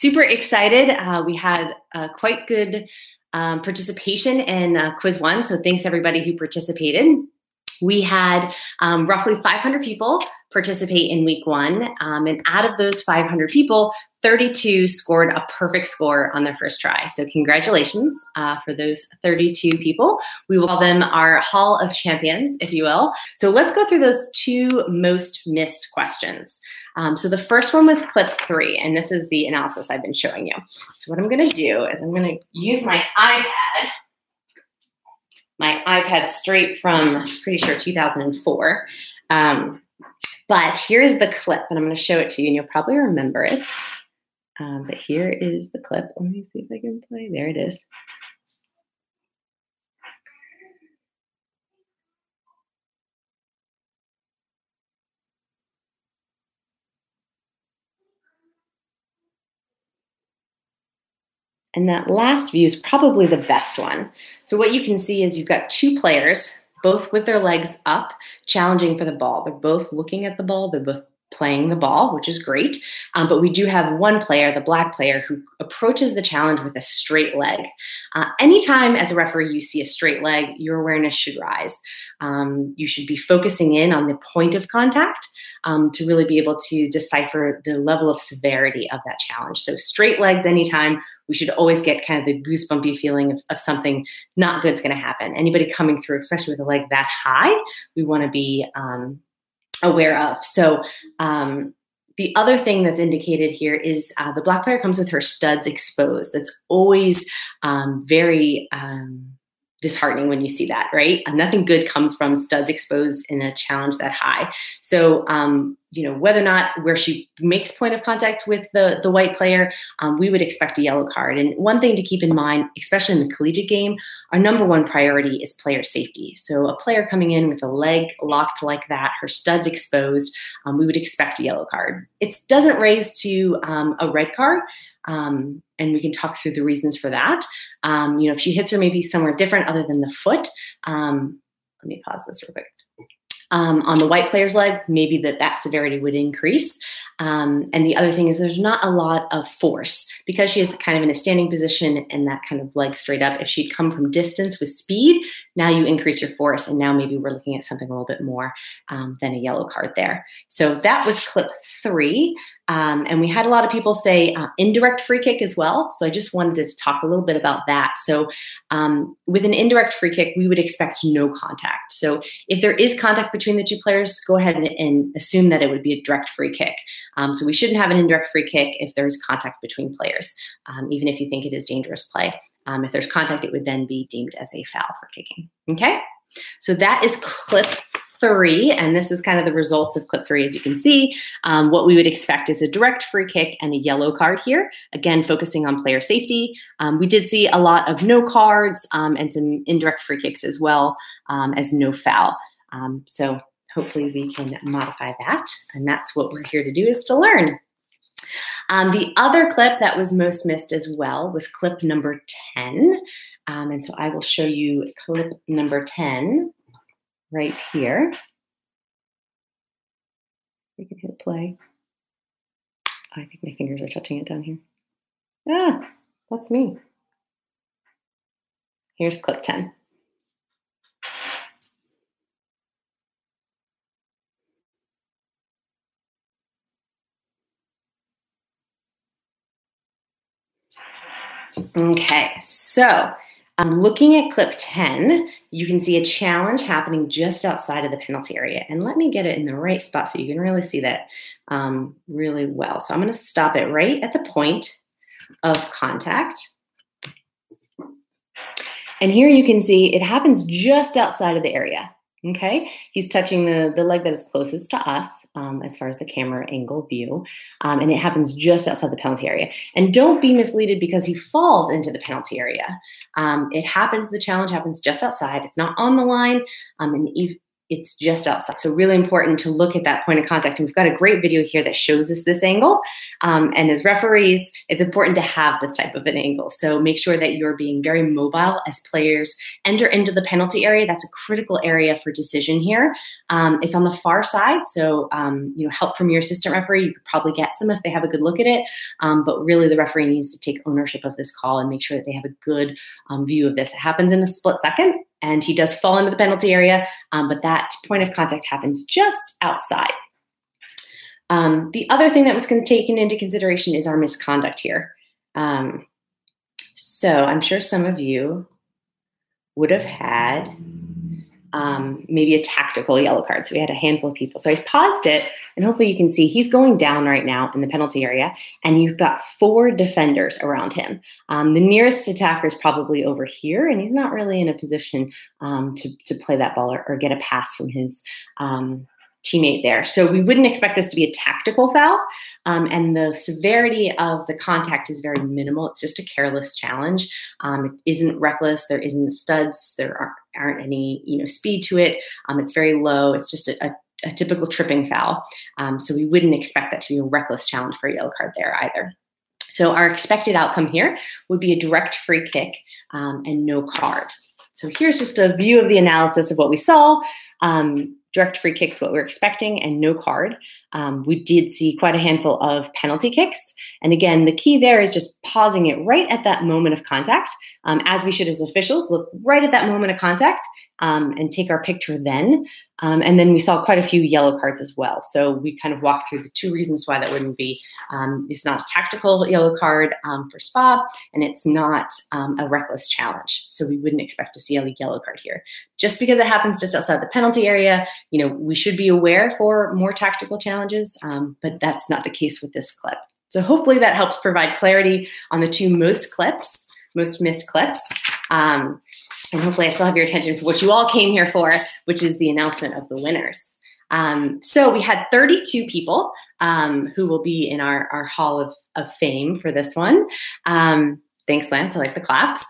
super excited. Uh, we had uh, quite good um, participation in uh, quiz one. So thanks everybody who participated. We had um, roughly 500 people participate in week one. Um, and out of those 500 people, 32 scored a perfect score on their first try. So, congratulations uh, for those 32 people. We will call them our Hall of Champions, if you will. So, let's go through those two most missed questions. Um, so, the first one was clip three, and this is the analysis I've been showing you. So, what I'm going to do is I'm going to use my iPad my iPad straight from pretty sure 2004. Um, but here's the clip, and I'm going to show it to you, and you'll probably remember it. Um, but here is the clip. Let me see if I can play. There it is. And that last view is probably the best one. So what you can see is you've got two players, both with their legs up, challenging for the ball. They're both looking at the ball. They're both playing the ball, which is great. Um, but we do have one player, the black player, who approaches the challenge with a straight leg. Uh, anytime as a referee you see a straight leg, your awareness should rise. Um, you should be focusing in on the point of contact um, to really be able to decipher the level of severity of that challenge. So straight legs anytime, we should always get kind of the goosebumpy feeling of, of something not good's going to happen. Anybody coming through, especially with a leg that high, we want to be um, aware of. So um, the other thing that's indicated here is uh, the black player comes with her studs exposed. That's always um, very um, disheartening when you see that, right? nothing good comes from studs exposed in a challenge that high. So, um, you know, whether or not where she makes point of contact with the the white player, um, we would expect a yellow card. And one thing to keep in mind, especially in the collegiate game, our number one priority is player safety. So, a player coming in with a leg locked like that, her studs exposed, um, we would expect a yellow card. It doesn't raise to um, a red card. Um, and we can talk through the reasons for that. Um, you know, if she hits her maybe somewhere different other than the foot, um, let me pause this real quick. Um, on the white player's leg, maybe that that severity would increase. Um, and the other thing is there's not a lot of force because she is kind of in a standing position and that kind of leg straight up. If she'd come from distance with speed, now you increase your force, and now maybe we're looking at something a little bit more um, than a yellow card there. So that was clip three. Um, and we had a lot of people say uh, indirect free kick as well. So I just wanted to talk a little bit about that. So um, with an indirect free kick, we would expect no contact. So if there is contact between the two players, go ahead and, and assume that it would be a direct free kick. Um, so we shouldn't have an indirect free kick if there's contact between players, um, even if you think it is dangerous play. Um, if there's contact, it would then be deemed as a foul for kicking. Okay, so that is clip three, and this is kind of the results of clip three. As you can see, um, what we would expect is a direct free kick and a yellow card here. Again, focusing on player safety. Um, we did see a lot of no cards um, and some indirect free kicks as well um, as no foul. Um, so hopefully we can modify that, and that's what we're here to do is to learn. Um, the other clip that was most missed as well was clip number 10. Um, and so I will show you clip number 10 right here. You can hit play. I think my fingers are touching it down here. Ah, that's me. Here's clip 10. Okay, so um, looking at clip 10, you can see a challenge happening just outside of the penalty area. And let me get it in the right spot so you can really see that um, really well. So I'm going to stop it right at the point of contact. And here you can see it happens just outside of the area. Okay, he's touching the, the leg that is closest to us um, as far as the camera angle view, um, and it happens just outside the penalty area. And don't be misleaded because he falls into the penalty area. Um, it happens, the challenge happens just outside. It's not on the line, um, and it's just outside. So really important to look at that point of contact. And we've got a great video here that shows us this angle. Um, and as referees, it's important to have this type of an angle. So make sure that you're being very mobile as players enter into the penalty area. That's a critical area for decision here. Um, it's on the far side. So, um, you know, help from your assistant referee. You could probably get some if they have a good look at it. Um, but really the referee needs to take ownership of this call and make sure that they have a good um, view of this. It happens in a split second and he does fall into the penalty area, um, but that point of contact happens just outside. Um, the other thing that was taken into consideration is our misconduct here. Um, so I'm sure some of you would have had um, maybe a tactical yellow card. So we had a handful of people. So I paused it, and hopefully you can see he's going down right now in the penalty area, and you've got four defenders around him. Um, the nearest attacker is probably over here, and he's not really in a position um, to, to play that ball or, or, get a pass from his um, teammate there. So we wouldn't expect this to be a tactical foul. Um, and the severity of the contact is very minimal. It's just a careless challenge. Um, it isn't reckless. There isn't studs. There aren't, aren't any you know speed to it. Um, it's very low. It's just a, a, a typical tripping foul. Um, so we wouldn't expect that to be a reckless challenge for a yellow card there either. So our expected outcome here would be a direct free kick um, and no card. So here's just a view of the analysis of what we saw. Um, direct free kicks what we are expecting and no card. Um, we did see quite a handful of penalty kicks. And again, the key there is just pausing it right at that moment of contact, um, as we should as officials, look right at that moment of contact um, and take our picture then. Um, and then we saw quite a few yellow cards as well. So we kind of walked through the two reasons why that wouldn't be. Um, it's not a tactical yellow card um, for Spa, and it's not a reckless challenge. So we wouldn't expect to see a yellow card here. Just because it happens just outside the penalty area, you know, we should be aware for more tactical challenges, um, but that's not the case with this clip. So hopefully that helps provide clarity on the two most clips, most missed clips. Um, and hopefully I still have your attention for what you all came here for, which is the announcement of the winners. Um, so we had 32 people um, who will be in our, our Hall of, of Fame for this one. Um, thanks, Lance. I like the claps.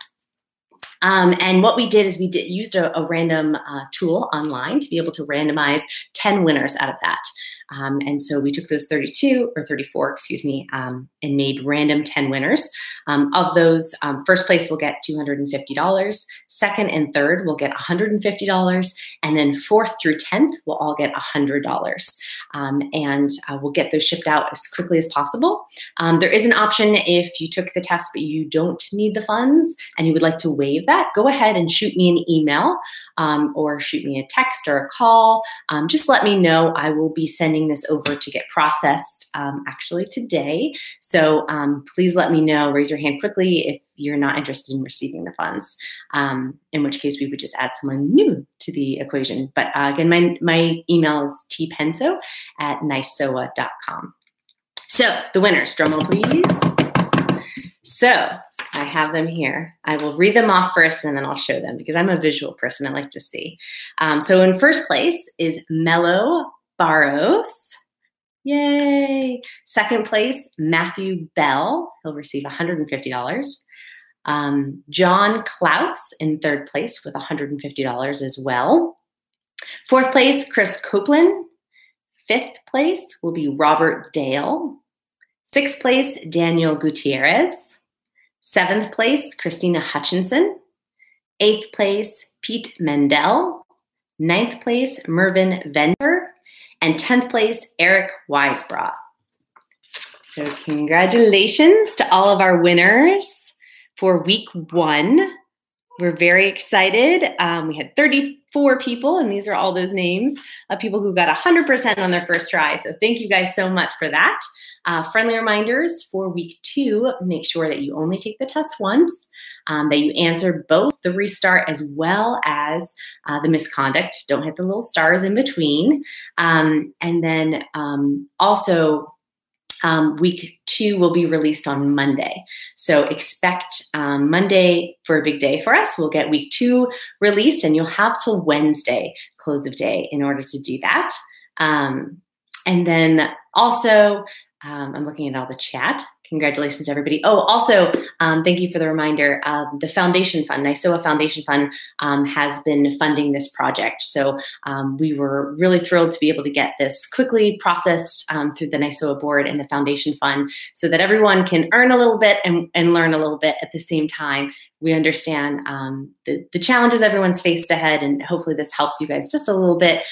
Um, and what we did is we did, used a, a random uh, tool online to be able to randomize 10 winners out of that. Um, and so we took those 32 or 34, excuse me, um, and made random 10 winners. Um, of those, um, first place will get $250. Second and third will get $150. And then fourth through 10th will all get $100. Um, and uh, we'll get those shipped out as quickly as possible. Um, there is an option if you took the test but you don't need the funds and you would like to waive that, go ahead and shoot me an email or shoot me a text or a call. just let me know. I will be sending sending this over to get processed um, actually today. So um, please let me know, raise your hand quickly if you're not interested in receiving the funds, um, in which case we would just add someone new to the equation. But uh, again, my, my email is tpenso at nisoa.com. So the winners, drumroll please. So I have them here. I will read them off first and then I'll show them because I'm a visual person. I like to see. Um, so in first place is Mello Barros. Yay. Second place, Matthew Bell. He'll receive $150. Um, John Klaus in third place with $150 as well. Fourth place, Chris Copeland. Fifth place will be Robert Dale. Sixth place, Daniel Gutierrez. Seventh place, Christina Hutchinson. Eighth place, Pete Mendel. Ninth place, Mervyn Venter and 10th place, Eric Weisbrot. So, congratulations to all of our winners for week one. We're very excited. Um, we had 34 people, and these are all those names of people who got 100% on their first try. So, thank you guys so much for that. Uh, friendly reminders for week two make sure that you only take the test once um, that you answer both the restart as well as uh, the misconduct. Don't hit the little stars in between. Um, and then um, also, um, week two will be released on Monday. So expect um, Monday for a big day for us. We'll get week two released, and you'll have till Wednesday, close of day, in order to do that. Um, and then also, um, I'm looking at all the chat. Congratulations, everybody. Oh, also, um, thank you for the reminder. Um, the Foundation Fund, nisoa Foundation Fund, um, has been funding this project. So um, we were really thrilled to be able to get this quickly processed um, through the nisoa board and the Foundation Fund so that everyone can earn a little bit and, and learn a little bit at the same time. We understand um, the, the challenges everyone's faced ahead, and hopefully, this helps you guys just a little bit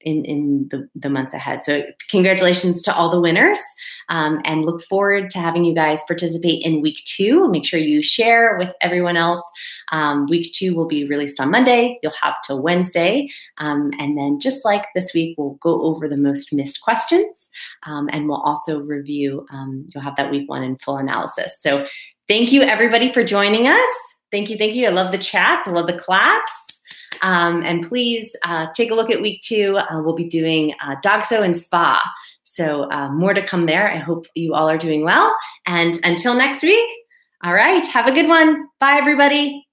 in, in the, the months ahead. So, congratulations to all the winners um, and look forward to having you guys participate in week two. Make sure you share with everyone else. Um, week two will be released on Monday. You'll have till Wednesday. Um, and then, just like this week, we'll go over the most missed questions um, and we'll also review, um, you'll have that week one in full analysis. So, thank you everybody for joining us. Thank you, thank you. I love the chats, I love the claps. Um, and please uh, take a look at week two. Uh, we'll be doing uh, Dogso and Spa. So uh, more to come there. I hope you all are doing well. And until next week, all right, have a good one. Bye, everybody.